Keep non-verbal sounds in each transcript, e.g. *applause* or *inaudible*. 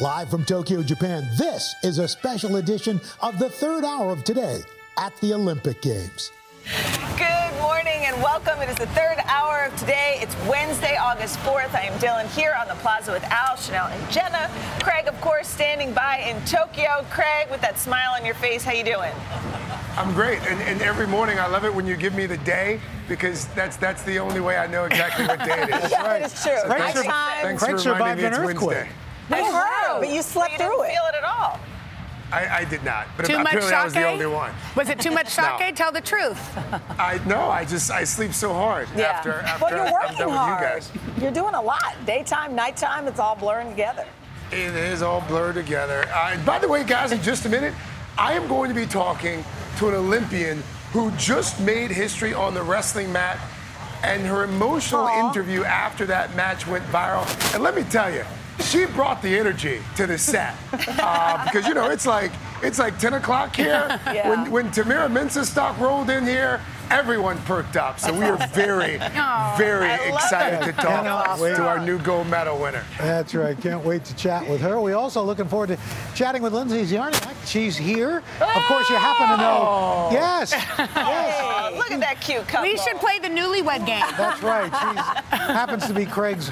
Live from Tokyo, Japan, this is a special edition of the third hour of today at the Olympic Games. Good morning and welcome. It is the third hour of today. It's Wednesday, August 4th. I am Dylan here on the plaza with Al, Chanel, and Jenna. Craig, of course, standing by in Tokyo. Craig, with that smile on your face, how you doing? I'm great, and, and every morning I love it when you give me the day because that's that's the only way I know exactly what day it is. *laughs* yeah, right. it's true. So Craig, thanks, thanks for reminding me it's Wednesday. I heard, but you slept but you through it. Feel it at all. I, I, did not, but too apparently much I was the only one. Was it too much sake? *laughs* no. Tell the truth. *laughs* I no, I just I sleep so hard yeah. after after well, you're working I'm done hard. with you guys. You're doing a lot. Daytime, nighttime, it's all blurring together. It is all blurred together. Uh, by the way, guys, in just a minute, I am going to be talking to an Olympian who just made history on the wrestling mat, and her emotional Aww. interview after that match went viral. And let me tell you, she brought the energy to the set uh, because you know it's like it's like 10 o'clock here. *laughs* Yeah. When when Tamyra Mensah rolled in here, everyone perked up. So we are *laughs* very, very I excited it. to *laughs* talk to our new gold medal winner. That's right. Can't wait to chat with her. We also looking forward to chatting with Lindsay Czarniak. She's here. Of course, you happen to know. Yes. yes. Oh, look at that cute couple. We should play the newlywed game. That's right. She happens to be Craig's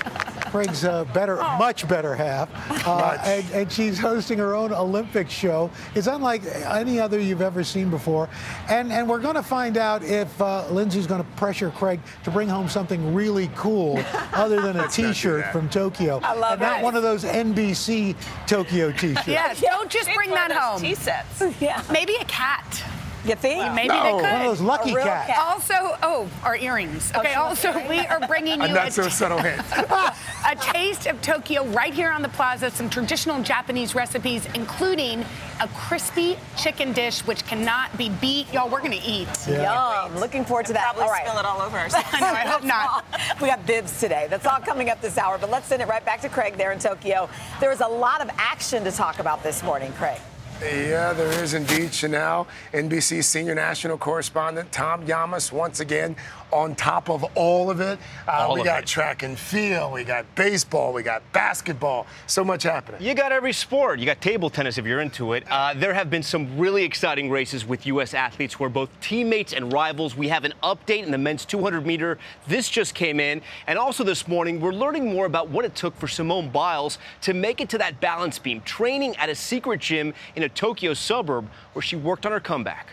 Craig's uh, better, much better half, uh, and, and, she's hosting her own Olympic show. It's unlike any other you've ever seen before, and and we're going to find out if uh, Lindsay's going to pressure Craig to bring home something really cool, *laughs* other than a T-shirt from Tokyo. I love and not one of those NBC Tokyo *laughs* T-shirts. Yes, don't just bring that home. T sets. *laughs* Yeah. Maybe a cat. You think? Maybe No. they One of could. those lucky A real cats. cat. Also, oh, our earrings. Oh, okay, sure. also, we are bringing *laughs* A you not a, so t- subtle hint. *laughs* a taste of Tokyo right here on the plaza. Some traditional Japanese recipes, including a crispy chicken dish, which cannot be beat. Y'all, we're going to eat. Yum. Looking forward to that. Probably all right. spill it all over ourselves. *laughs* I know, I hope not. We got bibs today. That's all coming up this hour. But let's send it right back to Craig there in Tokyo. There is a lot of action to talk about this morning, Craig. Yeah, there is indeed. Chanel, NBC senior national correspondent Tom Llamas, once again on top of all of it. Uh, All we of got it. track and field, we got baseball, we got basketball. So much happening. You got every sport. You got table tennis if you're into it. Uh, there have been some really exciting races with U.S. athletes who are both teammates and rivals. We have an update in the men's 200 meter. This just came in. And also this morning, we're learning more about what it took for Simone Biles to make it to that balance beam, training at a secret gym in a Tokyo suburb where she worked on her comeback.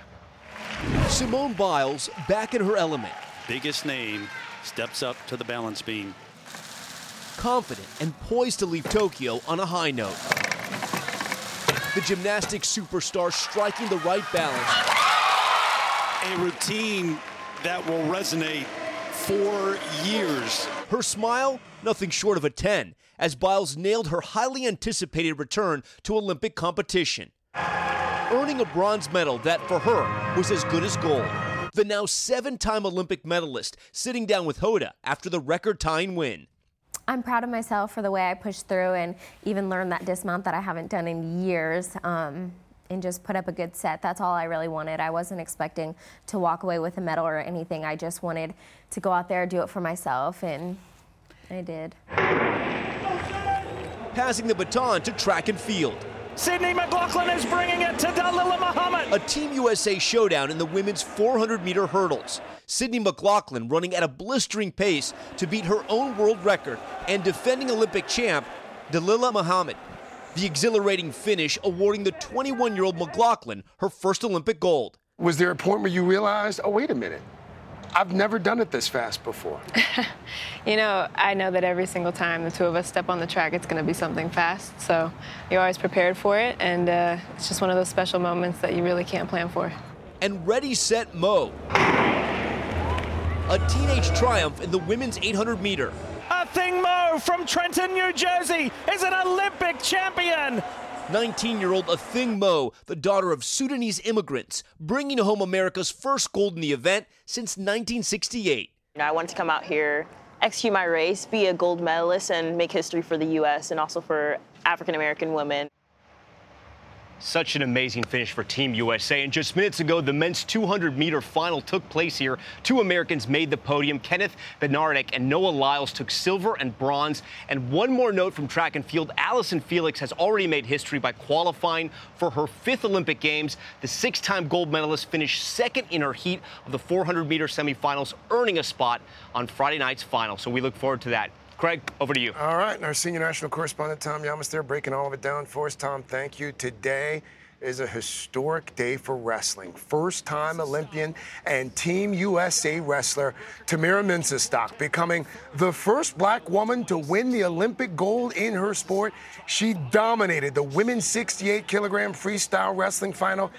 Simone Biles back in her element, biggest name steps up to the balance beam. confident and poised to leave Tokyo on a high note. The gymnastics superstar striking the right balance A routine that will resonate for years. Her smile, nothing short of a 10, as Biles nailed her highly anticipated return to Olympic competition. Earning a bronze medal that, for her, was as good as gold. The now seven time Olympic medalist sitting down with Hoda after the record tying win. I'm proud of myself for the way I pushed through and even learned that dismount that I haven't done in years. Um, and just put up a good set. That's all I really wanted. I wasn't expecting to walk away with a medal or anything. I just wanted to go out there, do it for myself, and I did. Passing the baton to track and field. Sydney McLaughlin is bringing it to Dalila Muhammad. A Team USA showdown in the women's 400 meter hurdles. Sydney McLaughlin running at a blistering pace to beat her own world record and defending Olympic champ Dalila Muhammad. The exhilarating finish awarding the 21 year old McLaughlin her first Olympic gold. Was there a point where you realized, oh, wait a minute, I've never done it this fast before? *laughs* You know, I know that every single time the two of us step on the track, it's going to be something fast. So you're always prepared for it, and uh, it's just one of those special moments that you really can't plan for. And ready, set, Mu. A teenage triumph in the women's 800 meter. Athing Mu from Trenton, New Jersey is an Olympic champion. 19 year old Athing Mu, the daughter of Sudanese immigrants, bringing home America's first gold in the event since 1968. I wanted to come out here, execute my race, be a gold medalist, and make history for the U.S. and also for African American women. Such an amazing finish for Team USA. And just minutes ago, the men's 200 meter final took place here. Two Americans made the podium. Kenneth Bednarek and Noah Lyles took silver and bronze. And one more note from track and field Allyson Felix has already made history by qualifying for her fifth Olympic Games. The six time gold medalist finished second in her heat of the 400 meter semifinals, earning a spot on Friday night's final. So we look forward to that. Craig, over to you. All right, and our senior national correspondent Tom Llamas there breaking all of it down for us. Tom, thank you. Today is a historic day for wrestling. First time Olympian and Team USA wrestler Tamyra Mensah-Stock becoming the first black woman to win the Olympic gold in her sport. She dominated the women's 68 kilogram freestyle wrestling final.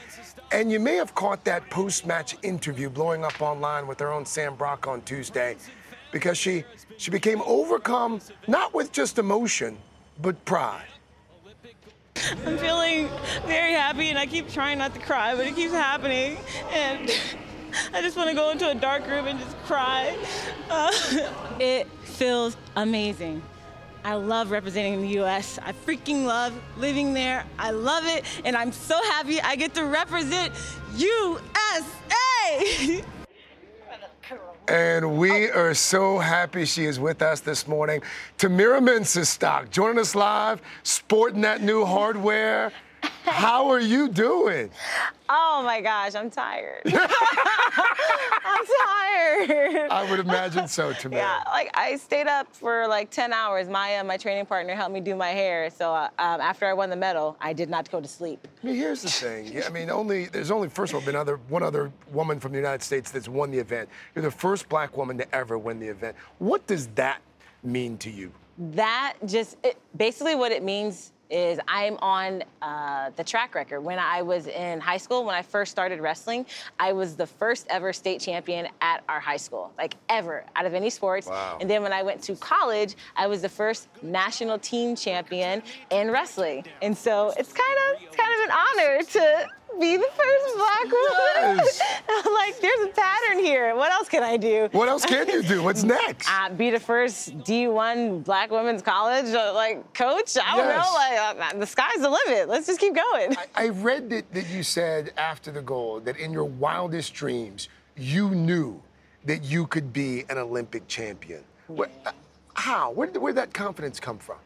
And you may have caught that post match interview blowing up online with her own Sam Brock on Tuesday because she she became overcome not with just emotion but pride. I'm feeling very happy and I keep trying not to cry, but it keeps happening. And I just want to go into a dark room and just cry. Uh, it feels amazing. I love representing the US. I freaking love living there. I love it. And I'm so happy I get to represent USA. *laughs* And we oh. are so happy she is with us this morning. Tamyra Mensah-Stock joining us live, sporting that new hardware. How are you doing? Oh my gosh, I'm tired. *laughs* I'm tired. I would imagine so, *laughs* Tamyra. Yeah, like I stayed up for like 10 hours. Maya, my training partner, helped me do my hair. So uh, um, after I won the medal, I did not go to sleep. I mean, here's the thing. Yeah, I mean, only there's only first of all been other one other woman from the United States that's won the event. You're the first black woman to ever win the event. What does that mean to you? That just it, basically what it means is I'm on uh, the track record. When I was in high school, when I first started wrestling, I was the first ever state champion at our high school, like ever, out of any sports. Wow. And then when I went to college, I was the first national team champion in wrestling. And so it's kind of it's kind of an honor to be the first black woman. Yes. *laughs* like there's a pattern here. What else can I do? What else can you do? What's *laughs* next? Uh, be the first D1 black women's college uh, like coach. I don't Yes. know. Like uh, the sky's the limit. Let's just keep going. I read that, that you said after the goal that in your wildest dreams, you knew that you could be an Olympic champion. Where, uh, how? Where did, where did that confidence come from?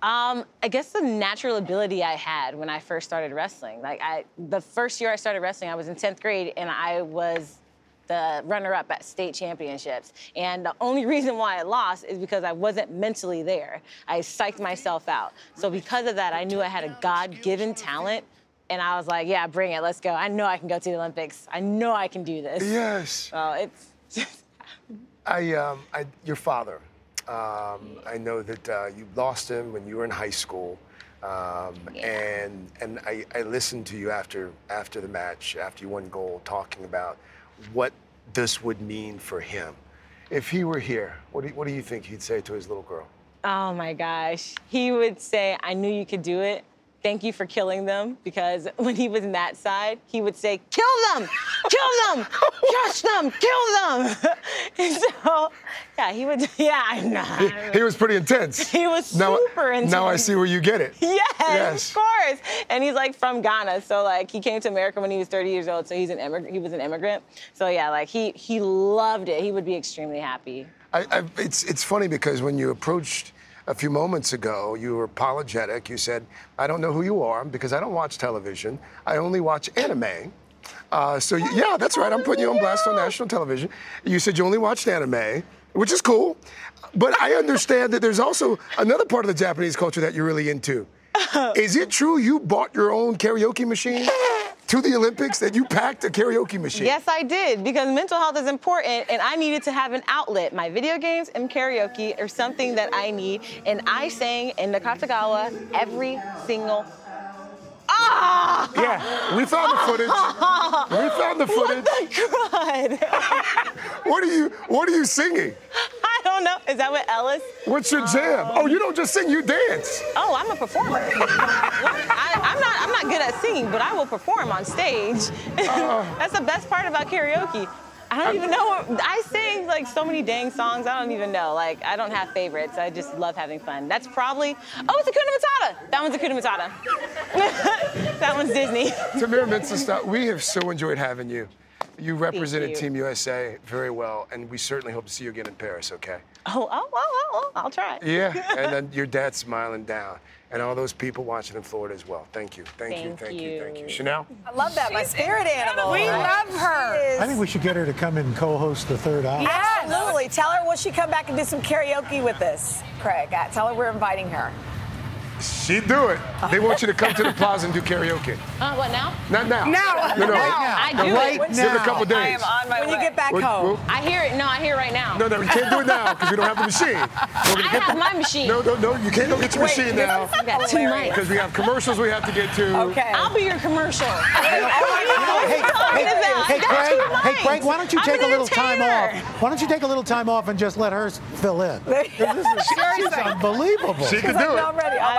Um, I guess the natural ability I had when I first started wrestling. Like I, the first year I started wrestling, I was in 10th grade, and I was the runner-up at state championships. And the only *laughs* reason why I lost is because I wasn't mentally there. I psyched myself out. So because of that, I knew I had a God-given talent. And I was like, yeah, bring it, let's go. I know I can go to the Olympics. I know I can do this. Yes. So it's *laughs* just I, um, I, your father, um, I know that uh, you lost him when you were in high school. Um, And and I, I listened to you after after the match, after you won gold, talking about what this would mean for him. If he were here, what do you, what do you think he'd say to his little girl? Oh my gosh. He would say, I knew you could do it. Thank you for killing them. Because *laughs* when he was in that side, he would say, Kill them! Kill them! *laughs* Crush them! Kill them! *laughs* and so, yeah, he would, yeah, I know. He, he was pretty intense. He was now, super intense. Now I see where you get it. Yes, Yes. of course. And he's like from Ghana, so like he came to America when he was 30 years old, so he's an immigrant. He was an immigrant. So yeah, like he he loved it. He would be extremely happy. I, I, it's it's funny because when you approached a few moments ago, you were apologetic. You said, "I don't know who you are because I don't watch television. I only watch anime." Uh, so you- yeah, that's right. I'm putting you on blast on national television. You said you only watched anime, which is cool. But I understand that there's also another part of the Japanese culture that you're really into. *laughs* Is it true you bought your own karaoke machine to the Olympics? That you packed a karaoke machine? Yes, I did because mental health is important, and I needed to have an outlet. My video games and karaoke are something that I need, and I sang in the Katagawa every single. Ah! Yeah, we found the footage. We found the footage. What the crud? *laughs* What are you What are you singing? I don't know. Is that what Ellis? What's your jam? Oh, you don't just sing, you dance. Oh, I'm a performer. *laughs* I, not. Good at singing, but I will perform on stage. *laughs* Oh. That's the best part about karaoke. I don't even know. I sing like so many dang songs. I don't even know. Like I don't have favorites. I just love having fun. That's probably. Oh, it's Hakuna Matata. That one's Hakuna Matata. *laughs* that one's Disney. *laughs* Tamyra Mensah, we have so enjoyed having you. You represented you. Team USA very well, and we certainly hope to see you again in Paris. Okay? Oh, oh, oh, oh, oh. I'll try. Yeah, and then your dad smiling down, and all those people watching in Florida as well. Thank you, thank, you, Thank thank you. you. thank you. Chanel. I love that. My spirit animal. We love her. I think we should get her to come and co-host the third hour. Absolutely. Tell her will she come back and do some karaoke with us, Craig? Uh, Tell her we're inviting her. She'd do it. They want you to come to the plaza and do karaoke. Uh, what now? Not now. Now. No, no. I No, do right it. Give it a couple days. I am on my When way. you get back We'll- home. we'll- I hear it. No, I hear it right now. No, no, you can't do it now because we don't have the machine. We're I have the- my machine. No, no, no, you can't go get your Wait, machine now. is You got two hilarious. mics. Because we have commercials we have to get to. Okay. I'll be your commercial. *laughs* Hey, hey, hey, Craig, hey, Craig, why don't you take a little time off? Why don't you take a little time off and just let her fill in? *laughs* This is, she's unbelievable. She can do it. I'm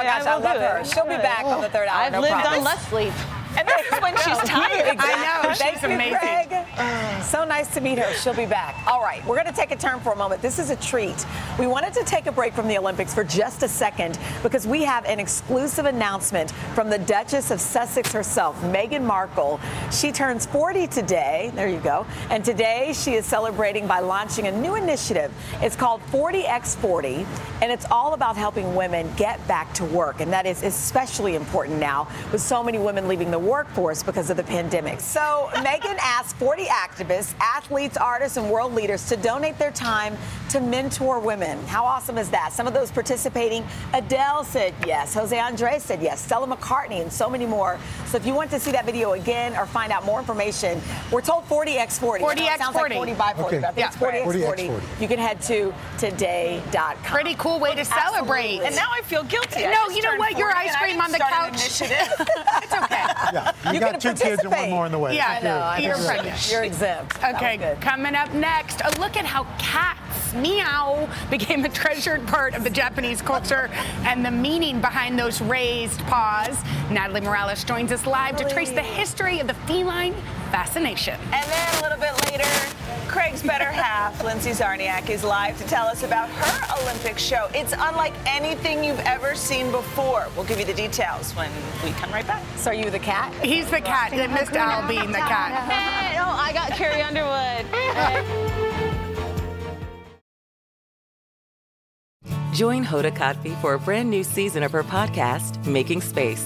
ready. I- gosh, I I, love her. She'll be back on the third hour. I've no lived problem. on less sleep. And this is when she's tired. *laughs* I know, Thank she's you, amazing. Craig. So nice to meet her. She'll be back. All right, we're going to take a turn for a moment. This is a treat. We wanted to take a break from the Olympics for just a second because we have an exclusive announcement from the Duchess of Sussex herself, Meghan Markle. She turns 40 today. There you go. And today she is celebrating by launching a new initiative. It's called 40x40, and it's all about helping women get back to work. And that is especially important now with so many women leaving the workforce because of the pandemic. So Meghan asked 40 activists, athletes, artists, and world leaders to donate their time to mentor women. How awesome is that? Some of those participating, Adele said yes, Jose Andres said yes, Stella McCartney, and so many more. So if you want to see that video again or find out more information, we're told 40x40. I know it sounds like 40x40. 40 by 40, Okay. but I think it's 40x40. 40x40. You can head to today.com. Pretty cool way to celebrate. And now I feel guilty. I No, you know what? Your ice cream on the start an couch. initiative. *laughs* it's okay. *laughs* Yeah, you, You got two kids and one more on the way. Yeah, I know. I You're know. pregnant. You're exempt. Okay, good. coming up next, a look at how cats, meow, became a treasured part of the Japanese culture and the meaning behind those raised paws. Natalie Morales joins us live to trace the history of the feline fascination. And then a little bit later, Craig's better half, Lindsay Czarniak, is live to tell us about her Olympic show. It's unlike anything you've ever seen before. We'll give you the details when we come right back. So are you the cat? He's the cat that missed Al being the cat. Hey, oh, I got Carrie Underwood. Join Hoda Kotb for a brand new season of her podcast, Making Space.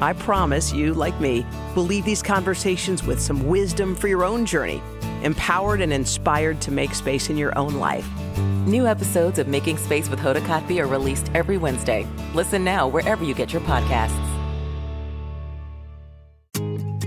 I promise you, like me, will leave these conversations with some wisdom for your own journey, empowered and inspired to make space in your own life. New episodes of Making Space with Hoda Kotb are released every Wednesday. Listen now wherever you get your podcasts.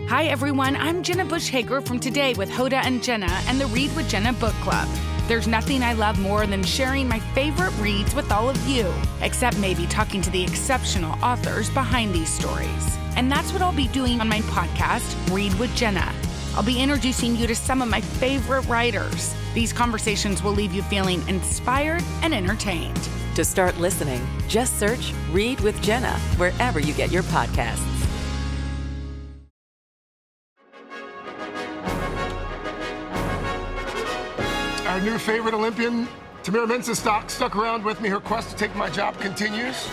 Hi, everyone. I'm Jenna Bush Hager from Today with Hoda and Jenna and the Read with Jenna book club. There's nothing I love more than sharing my favorite reads with all of you, except maybe talking to the exceptional authors behind these stories. And that's what I'll be doing on my podcast, Read with Jenna. I'll be introducing you to some of my favorite writers. These conversations will leave you feeling inspired and entertained. To start listening, just search Read with Jenna wherever you get your podcasts. Our new favorite Olympian, Tamyra Mensah, stuck, stuck around with me. Her quest to take my job continues.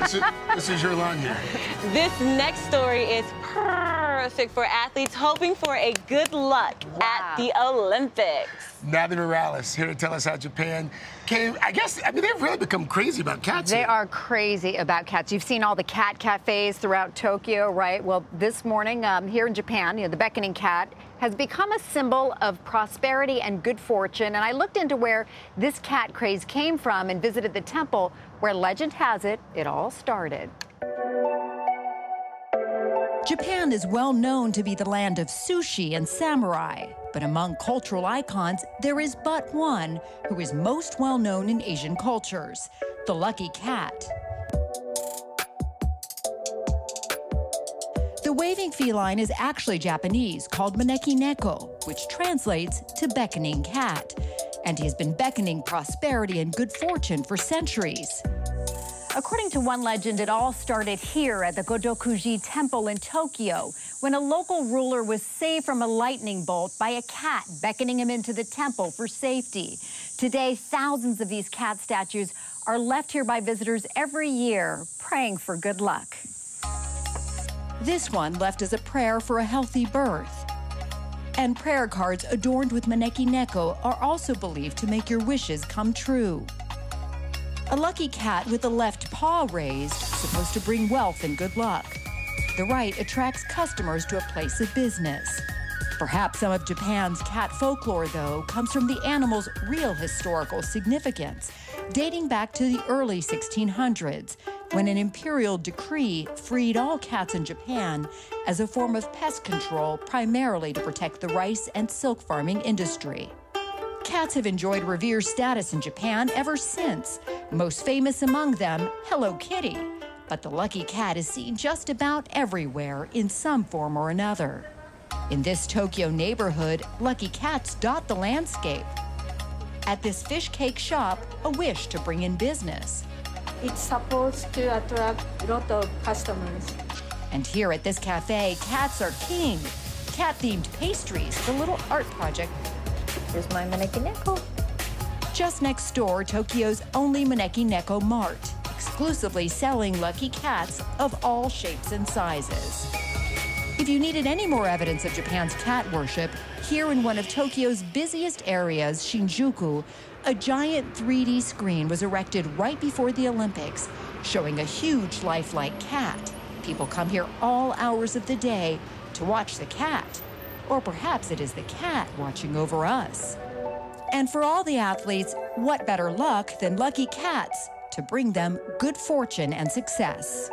This is, this is your line here. *laughs* This next story is perfect for athletes hoping for a good luck at the Olympics. Natalie Morales here to tell us how Japan came. I guess, I mean, they've really become crazy about cats. They here. are crazy about cats. You've seen all the cat cafes throughout Tokyo, right? Well, this morning um, here in Japan, you know, the beckoning cat has become a symbol of prosperity and good fortune. And I looked into where this cat craze came from and visited the temple where legend has it, it all started. Japan is well known to be the land of sushi and samurai. But among cultural icons, there is but one who is most well known in Asian cultures the lucky cat. The waving feline is actually Japanese, called Maneki Neko, which translates to beckoning cat. And he has been beckoning prosperity and good fortune for centuries. According to one legend, it all started here at the Gotokuji Temple in Tokyo when a local ruler was saved from a lightning bolt by a cat beckoning him into the temple for safety. Today, thousands of these cat statues are left here by visitors every year, praying for good luck. This one left as a prayer for a healthy birth. And prayer cards adorned with Maneki Neko are also believed to make your wishes come true. A lucky cat with the left paw raised, supposed to bring wealth and good luck. The right attracts customers to a place of business. Perhaps some of Japan's cat folklore, though, comes from the animal's real historical significance, dating back to the early 1600s, when an imperial decree freed all cats in Japan as a form of pest control, primarily to protect the rice and silk farming industry. Cats have enjoyed revered status in Japan ever since, most famous among them, Hello Kitty. But the lucky cat is seen just about everywhere in some form or another. In this Tokyo neighborhood, lucky cats dot the landscape. At this fish cake shop, a wish to bring in business. It's supposed to attract a lot of customers. And here at this cafe, cats are king. Cat themed pastries, the little art project. Here's my Maneki Neko. Just next door, Tokyo's only Maneki Neko Mart, exclusively selling lucky cats of all shapes and sizes. If you needed any more evidence of Japan's cat worship, here in one of Tokyo's busiest areas, Shinjuku, a giant 3D screen was erected right before the Olympics, showing a huge lifelike cat. People come here all hours of the day to watch the cat. Or perhaps it is the cat watching over us. And for all the athletes, what better luck than lucky cats to bring them good fortune and success?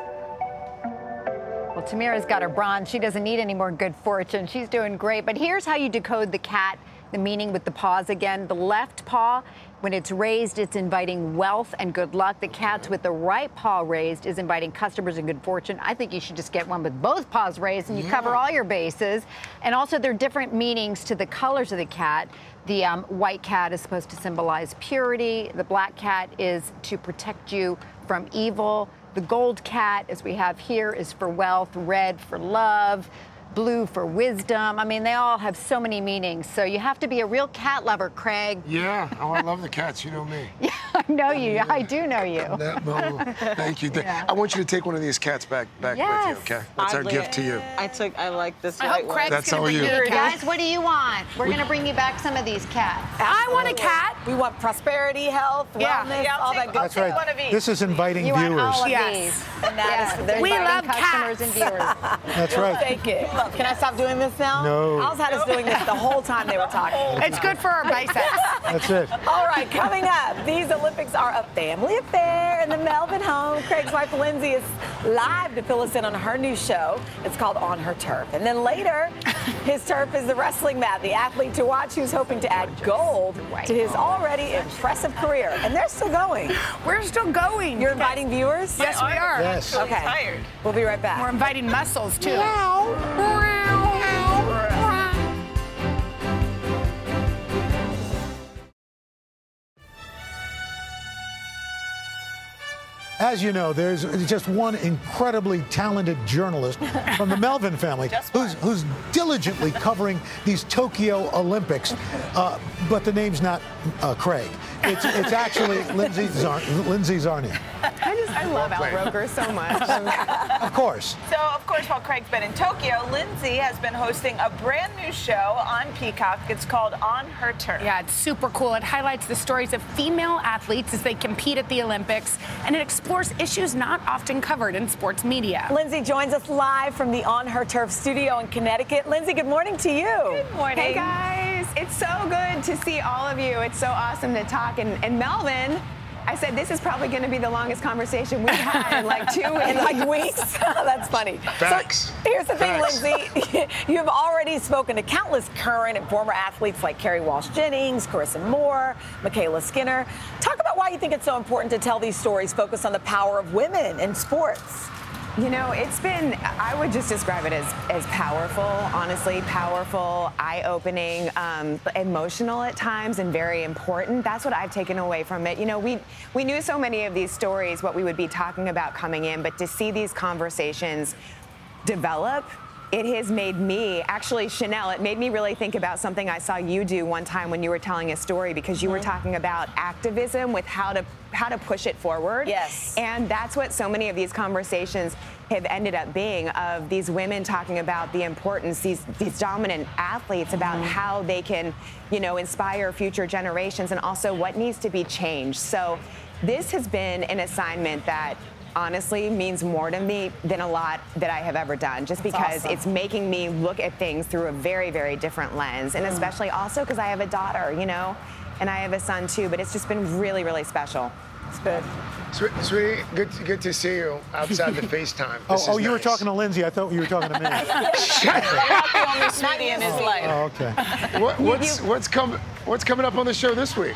Well, Tamyra's got her bronze. She doesn't need any more good fortune. She's doing great. But here's how you decode the cat, the meaning with the paws again. The left paw, when it's raised, it's inviting wealth and good luck. The cat's with the right paw raised is inviting customers and good fortune. I think you should just get one with both paws raised and you Yeah. cover all your bases. And also, there are different meanings to the colors of the cat. The um, white cat is supposed to symbolize purity. The black cat is to protect you from evil. The gold cat, as we have here, is for wealth. Red for love. Blue for wisdom. I mean, they all have so many meanings. So you have to be a real cat lover, Craig. Yeah. Oh, I love the cats. You know me. *laughs* yeah, I know you. I do know you. *laughs* Thank you. Yeah. I want you to take one of these cats back back Yes. with you. Okay. That's our Oddly, gift to you. I took. I like this I white hope one. Craig's That's gonna all bring you. you Guys, what do you want? We're going to bring you back some of these cats. I want a cat. We want prosperity, health, Yeah. wellness, Yeah, all take- that good That's stuff. right. This is inviting You want viewers. all of Yes. these. And that Yes, is- they're We love customers cats. and viewers. That's right. Take it. Can I stop doing this now? No. I was had us doing this the whole time they were talking. *laughs* It's good for our biceps. That's it. All right, coming up, these Olympics are a family affair in the Melvin home. Craig's wife Lindsay is live to fill us in on her new show. It's called On Her Turf. And then later, *laughs* his turf is the wrestling mat, the athlete to watch who's hoping to add gold to his already impressive career. And they're still going. We're still going. You're inviting viewers? Yes, we are. Yes. Okay. Tired. We'll be right back. We're inviting muscles too. As you know, there's just one incredibly talented journalist from the Melvin family *laughs* who's, who's diligently covering these Tokyo Olympics, uh, but the name's not uh, Craig. It's, it's actually Lindsay, Zar- Lindsay Zarnia. I just I love Al Roker so much. *laughs* Of course. So, of course, while Craig's been in Tokyo, Lindsay has been hosting a brand new show on Peacock. It's called On Her Turf. Yeah, it's super cool. It highlights the stories of female athletes as they compete at the Olympics, and it explores issues not often covered in sports media. Lindsay joins us live from the On Her Turf studio in Connecticut. Lindsay, good morning to you. Good morning. Hey guys, it's so good to see all of you. It's so awesome to talk. And, and Melvin, I said this is probably going to be the longest conversation we've had in like two *laughs* weeks. in like weeks. *laughs* *laughs* That's funny. Facts. So here's the thing, Facts. Lindsay. you have already spoken to countless current and former athletes like Kerry Walsh Jennings, Carissa Moore, MyKayla Skinner. Talk about why you think it's so important to tell these stories, focus on the power of women in sports. You know, it's been, I would just describe it as, as powerful, honestly, powerful, eye opening, um, emotional at times, and very important. That's what I've taken away from it. You know, we, we knew so many of these stories, what we would be talking about coming in, but to see these conversations develop, it has made me, actually, Chanel, it made me really think about something I saw you do one time when you were telling a story because you were uh-huh. talking about activism with how to how to push it forward. Yes. And that's what so many of these conversations have ended up being of these women talking about the importance, these these dominant athletes about uh-huh. how they can, you know, inspire future generations and also what needs to be changed. So this has been an assignment that honestly means more to me than a lot that I have ever done just That's because awesome. it's making me look at things through a very very different lens and Mm. especially also because I have a daughter you know and I have a son too but it's just been really really special it's good Sweet, sweetie, good, to, good to see you outside the *laughs* FaceTime. Oh, This oh is you were talking to Lindsay. I thought you were talking to me. *laughs* Not the only sweetie in his life. Oh, okay. What, what's what's coming what's coming up on the show this week?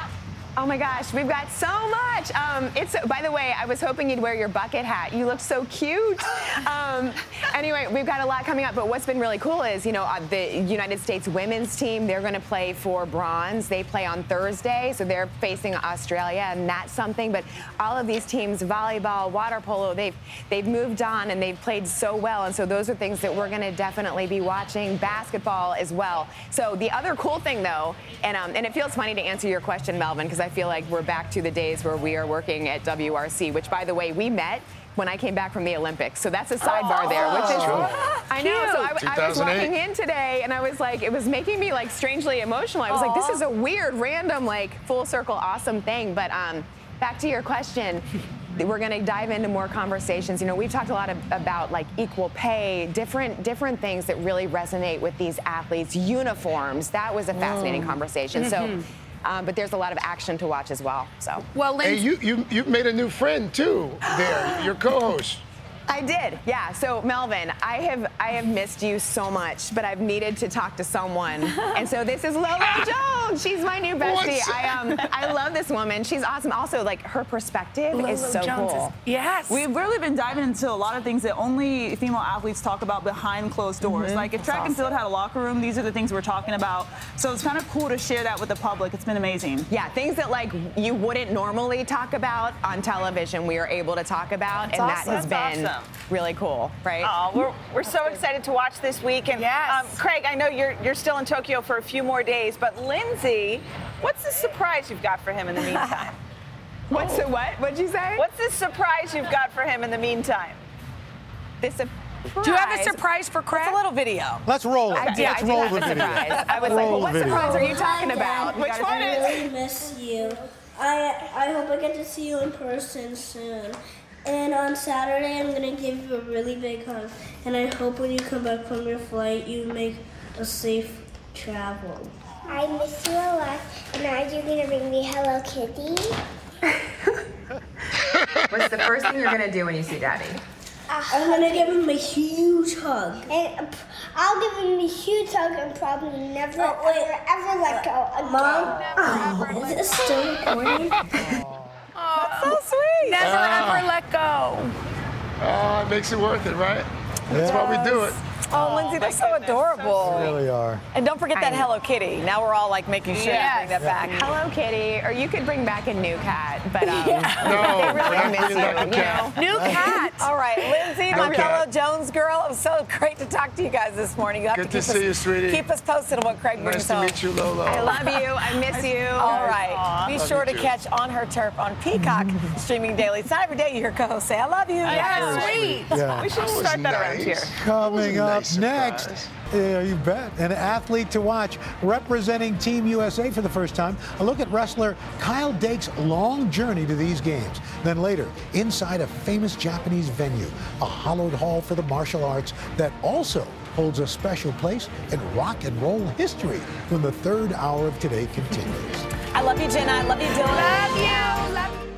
Oh my gosh, we've got so much. Um, it's by the way, I was hoping you'd wear your bucket hat. You look so cute. *laughs* Um, anyway, we've got a lot coming up. But what's been really cool is, you know, uh, the United States women's team. They're going to play for bronze. They play on Thursday, so they're facing Australia, and that's something. But all of these teams, volleyball, water polo, they've they've moved on and they've played so well. And so those are things that we're going to definitely be watching. Basketball as well. So the other cool thing, though, and um, and it feels funny to answer your question, Melvin, because I feel like we're back to the days where we are working at WRC, which, by the way, we met when I came back from the Olympics. So that's a sidebar there, which is Cool. *laughs* I know. So I, I was walking in today, and I was like, it was making me like strangely emotional. I was like, this is a weird, random, like full circle, awesome thing. But um, back to your question. We're going to dive into more conversations. You know, we've talked a lot of, about like equal pay, different different things that really resonate with these athletes. Uniforms. That was a fascinating Mm. conversation. Mhm. So, um, but there's a lot of action to watch as well. So. Well, Hey, you you you've made a new friend too. There, your co-host. I did, yeah. So Melvin, I have I have missed you so much, but I've needed to talk to someone, *laughs* and so this is Lolo *laughs* Jones. She's my new bestie. What's- I um I love this woman. She's awesome. Also, like her perspective is so Jones cool. is- yes. We've really been diving into a lot of things that only female athletes talk about behind closed doors. Mhm. Like if That's track and field had a locker room, these are the things we're talking about. So it's kind of cool to share that with the public. It's been amazing. Yeah, things that like you wouldn't normally talk about on television, we are able to talk about, That's and awesome. that has That's been awesome. Really cool, right? Oh, we're, we're so excited to watch this week. And um, Craig, I know you're you're still in Tokyo for a few more days, but Lindsay, what's the surprise you've got for him in the meantime? *laughs* What's the what? What'd you say? What's the surprise you've got for him in the meantime? This Do you have a surprise for Craig? It's a little video. Let's roll it. I do, I Let's do roll the video. surprise. I was like, well, what video. surprise are you talking about? Which one I really miss you. I I hope I get to see you in person soon. And on Saturday, I'm gonna give you a really big hug. And I hope when you come back from your flight, you make a safe travel. I miss you a lot. And are you gonna bring me Hello Kitty? *laughs* What's the first thing you're gonna do when you see Daddy? I'm gonna give him a huge hug. And I'll give him a huge hug and probably never, oh, ever, ever let go again. Mom, oh, is it still recording? That's so sweet. Never Ah. ever let go. Oh, it makes it worth it, right? That's why we do it. Oh, Lindsay, they're so adorable. They really are. And don't forget that Hello Kitty. Now we're all like making sure to bring that back. Hello Kitty, or you could bring back a new cat, but um, *laughs* *laughs* No, they we're really not miss you. back you cat. know? New cat. All right, Lindsay, my cat. fellow Jones girl. It was so great to talk to you guys this morning. You have Good to to keep see us, you, sweetie. Keep us posted on what Craig Nice brings to meet you, Lolo. I love you. I miss *laughs* you. All right. Be Love sure to too. catch On Her Turf on Peacock streaming daily. It's not every day you hear co-host say, I love you. Yeah, sweet. Yeah. We should start that around here. Coming up next, yeah, you bet, an athlete to watch representing Team USA for the first time. A look at wrestler Kyle Dake's long journey to these games. Then later, inside a famous Japanese venue, a hollowed hall for the martial arts that also holds a special place in rock and roll history when the third hour of today continues. I love you, Jenna. I love you, Dylan. Love you. Love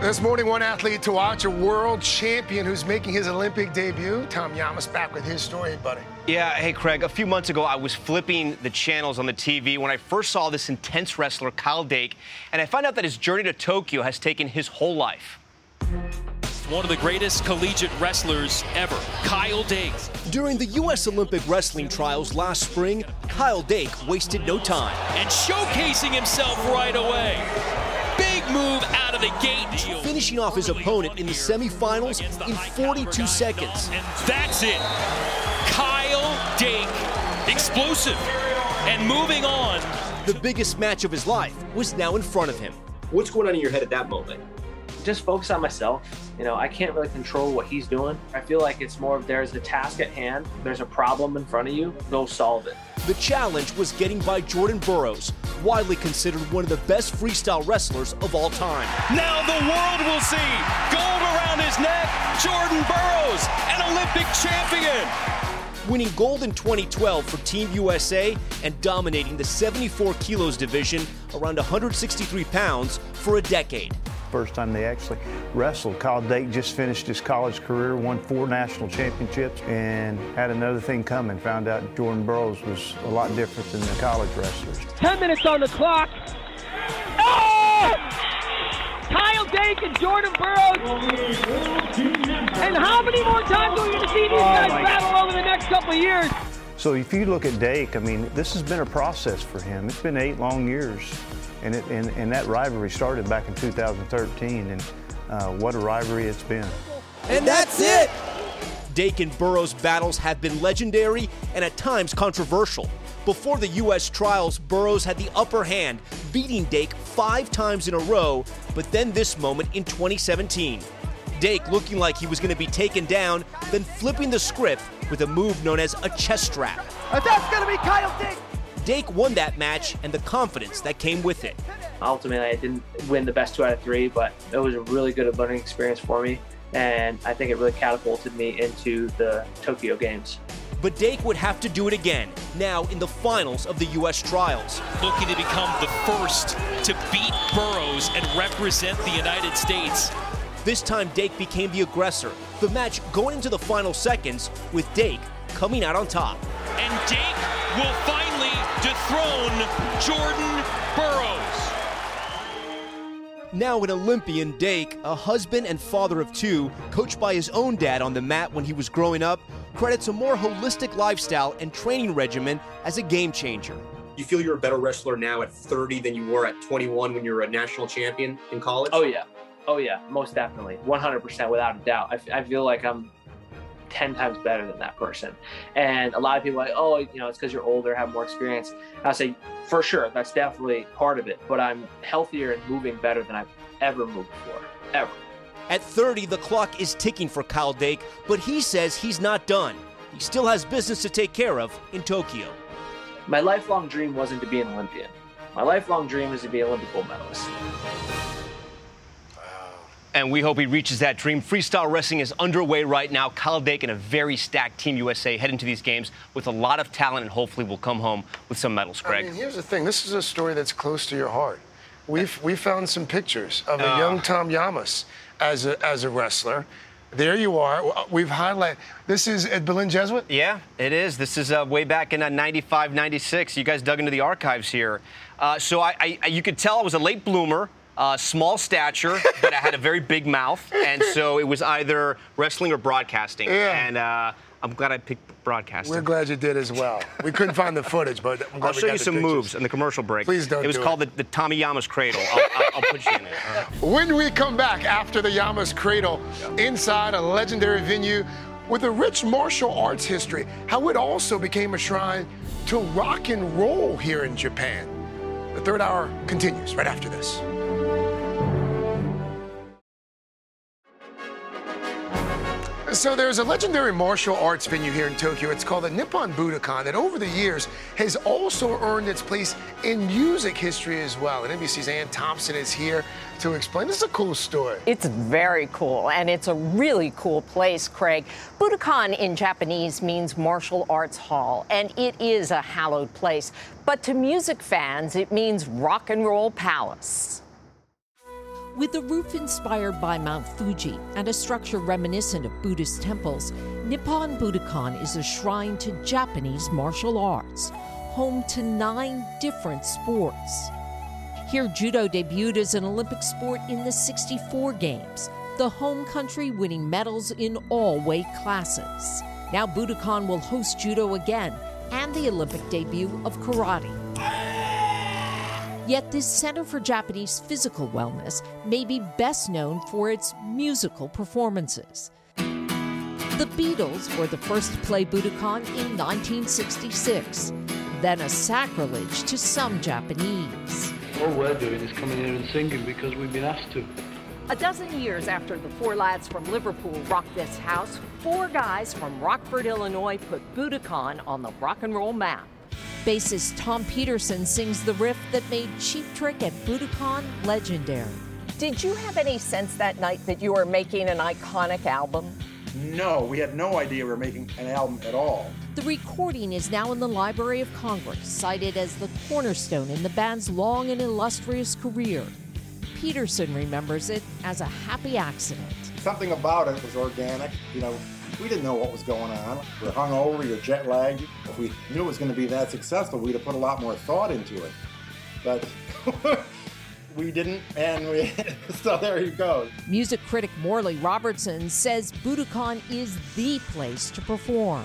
This morning, one athlete to watch, a world champion who's making his Olympic debut. Tom Llamas back with his story, buddy. Yeah, hey, Craig. A few months ago, I was flipping the channels on the TV when I first saw this intense wrestler, Kyle Dake, and I found out that his journey to Tokyo has taken his whole life. One of the greatest collegiate wrestlers ever, Kyle Dake. During the U.S. Olympic wrestling trials last spring, Kyle Dake wasted no time. And showcasing himself right away. Big move out of the gate. Finishing off his opponent in the semifinals in 42 seconds. And that's it. Kyle Dake, explosive and moving on. The biggest match of his life was now in front of him. What's going on in your head at that moment? Just focus on myself. You know, I can't really control what he's doing. I feel like it's more of there's a task at hand, there's a problem in front of you, go solve it. The challenge was getting by Jordan Burroughs, widely considered one of the best freestyle wrestlers of all time. Now the world will see gold around his neck, Jordan Burroughs, an Olympic champion. Winning gold in 2012 for Team USA and dominating the 74 kilos division around 163 pounds for a decade. First time they actually wrestled. Kyle Dake just finished his college career, won four national championships, and had another thing coming. Found out Jordan Burroughs was a lot different than the college wrestlers. 10 minutes on the clock. Oh! Kyle Dake and Jordan Burroughs. And how many more times are we going to see these guys battle over the next couple of years? So if you look at Dake, I mean, this has been a process for him. It's been eight long years. And, it, and, and that rivalry started back in 2013, and uh, what a rivalry it's been. And that's it! Dake and Burroughs' battles have been legendary and at times controversial. Before the U.S. trials, Burroughs had the upper hand, beating Dake five times in a row, but then this moment in 2017. Dake looking like he was going to be taken down, then flipping the script with a move known as a chest strap. That's going to be Kyle Dake! Dake won that match and the confidence that came with it. Ultimately, I didn't win the best two out of three, but it was a really good learning experience for me. And I think it really catapulted me into the Tokyo Games. But Dake would have to do it again, now in the finals of the U.S. trials. Looking to become the first to beat Burroughs and represent the United States. This time, Dake became the aggressor. The match going into the final seconds with Dake coming out on top. And Dake will finally dethrone Jordan Burroughs. Now an Olympian, Dake, a husband and father of two, coached by his own dad on the mat when he was growing up, credits a more holistic lifestyle and training regimen as a game changer. You feel you're a better wrestler now at 30 than you were at 21 when you were a national champion in college? Oh, yeah. Oh, yeah, most definitely. 100% without a doubt. I, f- I feel like I'm 10 times better than that person. And a lot of people are like, oh, you know, it's because you're older, have more experience. I say, for sure, that's definitely part of it. But I'm healthier and moving better than I've ever moved before, ever. At 30, the clock is ticking for Kyle Dake, but he says he's not done. He still has business to take care of in Tokyo. My lifelong dream wasn't to be an Olympian. My lifelong dream is to be an Olympic gold medalist. And we hope he reaches that dream. Freestyle wrestling is underway right now. Kyle Dake and a very stacked Team USA head into these games with a lot of talent and hopefully will come home with some medals, Craig. I mean, here's the thing. This is a story that's close to your heart. We've we found some pictures of a Uh. young Tom Llamas as a as a wrestler. There you are. We've highlighted. This is at Belen Jesuit. Yeah, it is. This is uh, way back in uh, 95, 96. You guys dug into the archives here. Uh, so I, I, you could tell I was a late bloomer. Uh, small stature, *laughs* but I had a very big mouth, and so it was either wrestling or broadcasting. Yeah. And uh, I'm glad I picked broadcasting. We're glad you did as well. We couldn't find the footage, but I'm *laughs* glad I'll we show you some pictures. moves in the commercial break. Please don't It was do called The, the Tommy Llamas Cradle. I'll, I'll, I'll put you in it. Uh, *laughs* When we come back after the Llamas Cradle, inside a legendary venue with a rich martial arts history, how it also became a shrine to rock and roll here in Japan. The third hour continues right after this. So there's a legendary martial arts venue here in Tokyo. It's called the Nippon Budokan that over the years has also earned its place in music history as well. And NBC's Ann Thompson is here to explain. This is a cool story. It's very cool, and it's a really cool place, Craig. Budokan in Japanese means martial arts hall, and it is a hallowed place. But to music fans, it means rock and roll palace. With a roof inspired by Mount Fuji and a structure reminiscent of Buddhist temples, Nippon Budokan is a shrine to Japanese martial arts, home to nine different sports. Here, judo debuted as an Olympic sport in the 64 Games, the home country winning medals in all weight classes. Now, Budokan will host judo again and the Olympic debut of karate. Yet, this Center for Japanese Physical Wellness may be best known for its musical performances. The Beatles were the first to play Budokan in 1966, then a sacrilege to some Japanese. All we're doing is coming here and singing because we've been asked to. A dozen years after the four lads from Liverpool rocked this house, four guys from Rockford, Illinois put Budokan on the rock and roll map. Bassist Tom Petersson sings the riff that made Cheap Trick at Budokan legendary. Did you have any sense that night that you were making an iconic album? No, we had no idea we were making an album at all. The recording is now in the Library of Congress, cited as the cornerstone in the band's long and illustrious career. Petersson remembers it as a happy accident. Something about it was organic. You know, we didn't know what was going on. We are hungover, you're jet lagged. If we knew it was going to be that successful, we'd have put a lot more thought into it. But *laughs* we didn't, and we, *laughs* so there you go. Music critic Morley Robertson says Budokan is the place to perform.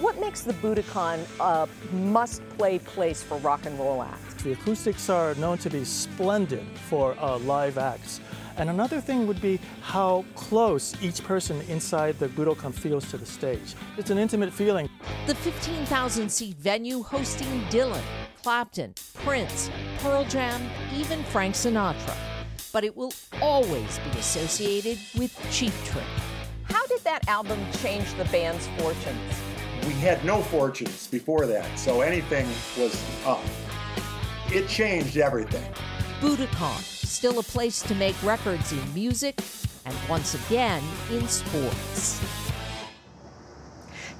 What makes the Budokan a must play place for rock and roll acts? The acoustics are known to be splendid for uh, live acts. And another thing would be how close each person inside the Budokan feels to the stage. It's an intimate feeling. The 15,000 seat venue hosting Dylan, Clapton, Prince, Pearl Jam, even Frank Sinatra. But it will always be associated with Cheap Trick. How did that album change the band's fortunes? We had no fortunes before that, so anything was up. It changed everything. Budokan, still a place to make records in music and once again in sports.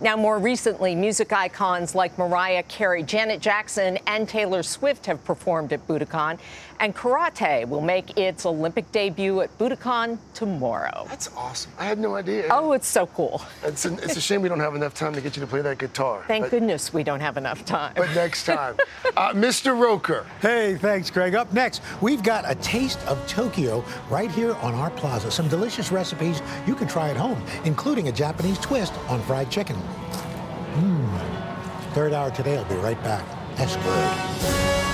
Now, more recently, music icons like Mariah Carey, Janet Jackson, and Taylor Swift have performed at Budokan, and karate will make its Olympic debut at Budokan tomorrow. That's awesome. I had no idea. Oh, it's so cool. It's, an, it's a shame we don't have enough time to get you to play that guitar. Thank but, goodness we don't have enough time. But next time. *laughs* uh, Mr. Roker. Hey, thanks, Craig. Up next, we've got a taste of Tokyo right here on our plaza. Some delicious recipes you can try at home, including a Japanese twist on fried chicken. Mmm. Third hour today. I'll be right back. That's good.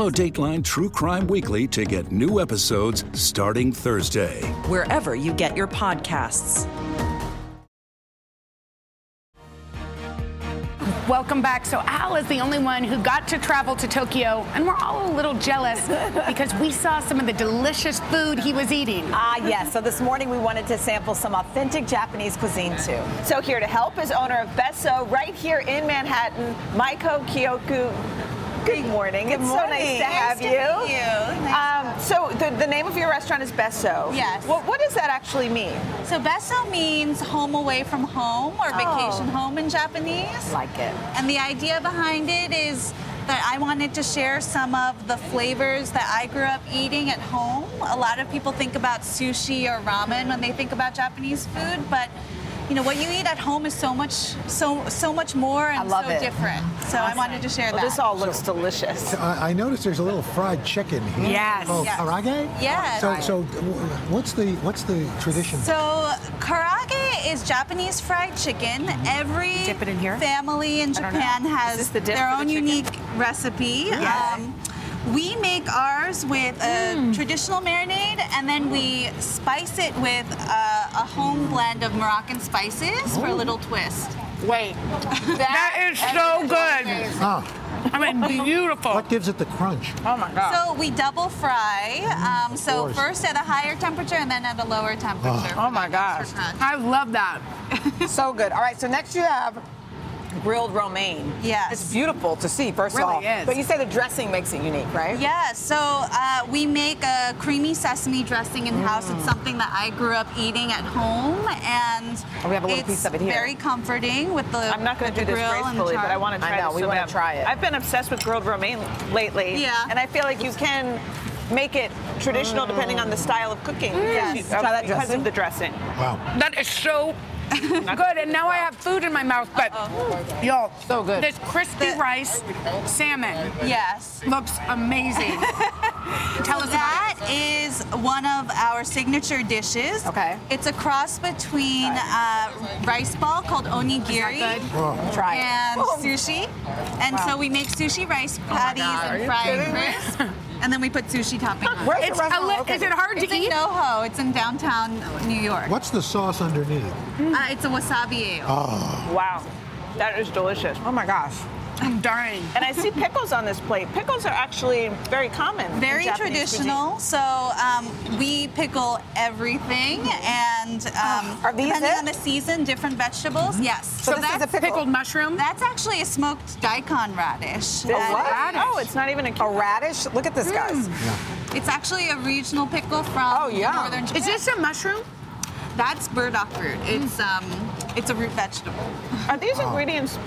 Dateline True Crime Weekly to get new episodes starting Thursday. wherever you get your podcasts. Welcome back. So Al is the only one who got to travel to Tokyo, and we're all a little jealous *laughs* because we saw some of the delicious food he was eating. Ah, yes. So this morning we wanted to sample some authentic Japanese cuisine too. So here to help is owner of Bessou right here in Manhattan, Maiko Kyogoku. Good morning. Good it's so nice to morning. have Nice you. you. Nice Um, so the, the name of your restaurant is Bessou. Yes. What, what does that actually mean? So besso means home away from home or vacation Oh. home in Japanese. Like it. And the idea behind it is that I wanted to share some of the flavors that I grew up eating at home. A lot of people think about sushi or ramen when they think about Japanese food, but you know what you eat at home is so much so so much more and love so it. different. So I wanted to share Well, that. this all looks delicious. I, I noticed there's a little fried chicken here. Yes. Oh, Yes. karaage? Yes. So, so what's the what's the tradition? So karaage is Japanese fried chicken. Every Dip it in here? family in I don't know. Japan has this the dip their for the own unique recipe. Yes. Um, we make ours with a Mm. traditional marinade, and then we spice it with a, a home blend of Moroccan spices for a little twist. Wait, *laughs* that is so good. Ah, I mean, beautiful. What gives it the crunch? Oh my God. So we double fry. Um, so course. first at a higher temperature and then at a lower temperature. Oh my gosh. I love that. *laughs* so good. All right, so next you have grilled romaine. Yes. It's beautiful to see, first Really of all. is. But you say the dressing makes it unique, right? Yes, so uh, we make a creamy sesame dressing in house. Mm. It's something that I grew up eating at home, and Oh, we have a little piece of it here. very comforting with the. I'm not going to do this grill and the gracefully, but I want to try I know, we so wanna try it. I've been obsessed with grilled romaine lately. Yeah. And I feel like you can make it traditional depending on the style of cooking. Yes. Because- Try that because dressing. of the dressing. Wow. That is so *laughs* good. And now I have food in my mouth, but y'all so good. This crispy rice salmon. Yes. Looks amazing. *laughs* Tell so us that is one of our signature dishes. Okay. It's a cross between uh, rice ball called onigiri good? Oh. Try it. and sushi. And so we make sushi rice patties God, are and fried fry and kidding me? crisp. *laughs* And then we put sushi topping on. Where's the It's a restaurant li- located? is it hard to it's eat? in NoHo. It's in downtown New York. What's the sauce underneath? Uh, it's a wasabi ale. Oh. Wow. That is delicious. Oh my gosh. I'm dying. And I see pickles on this plate. Pickles are actually very common. Very Japanese traditional. So um, we pickle everything, and um, Are these depending it? on the season, different vegetables. Yes. So this is a pickle. Pickled mushroom. That's actually a smoked daikon radish. A That- what? Oh, it's not even a, a radish. Look at this, guys. It's actually a regional pickle from Oh, yeah. northern Japan. Is this a mushroom? That's burdock root. It's um, it's a root vegetable. Are these ingredients?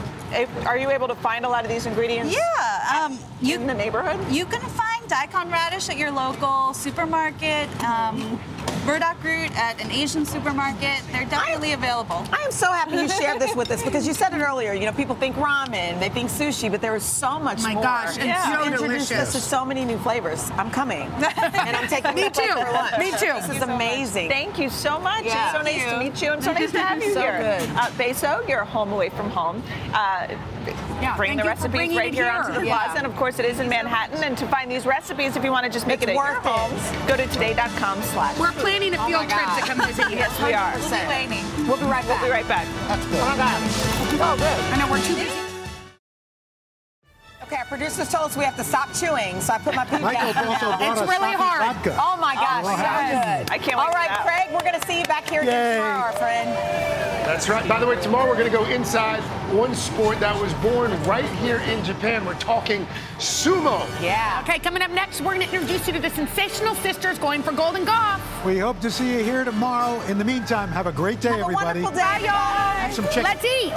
Are you able to find a lot of these ingredients? Yeah. Um, you, in the neighborhood? You can find daikon radish at your local supermarket. Um, burdock root at an Asian supermarket. They're definitely available. I am so happy you shared this with us *laughs* because you said it earlier. You know, people think ramen, they think sushi, but there is so much My more. gosh, and so You introduced delicious. us to so many new flavors. I'm coming, *laughs* and I'm taking Me too. for lunch. Me too. This is amazing. Thank you so much. Yeah. It's so Thank nice to meet you, and so nice to have you So here. good. Uh, Bessou, your home away from home. Uh, Yeah, bring the recipes right here, here. onto the Yeah. plaza, and of course it is in Manhattan. And to find these recipes, if you want to just make It's it at your home, go to today.com/slash. We're planning a Oh field my trip to come visit you. *laughs* Yes, we are. We'll be waiting. We'll be right back. We'll be right back. That's good. Oh my God. Oh, good. I know we're too busy. Okay, our producers told us we have to stop chewing, so I put my *laughs* food Michael down. It's really hard. Vodka. Oh my gosh, well, so good. I can't wait All for that. Craig, we're going to see you back here again Yay. tomorrow, our friend. That's right. By the way, tomorrow we're going to go inside one sport that was born right here in Japan. We're talking sumo. Yeah. Okay, coming up next, we're going to introduce you to the sensational sisters going for Golden Golf. We hope to see you here tomorrow. In the meantime, have a great day, Have a everybody. wonderful day, y'all. Have some chicken. Let's eat.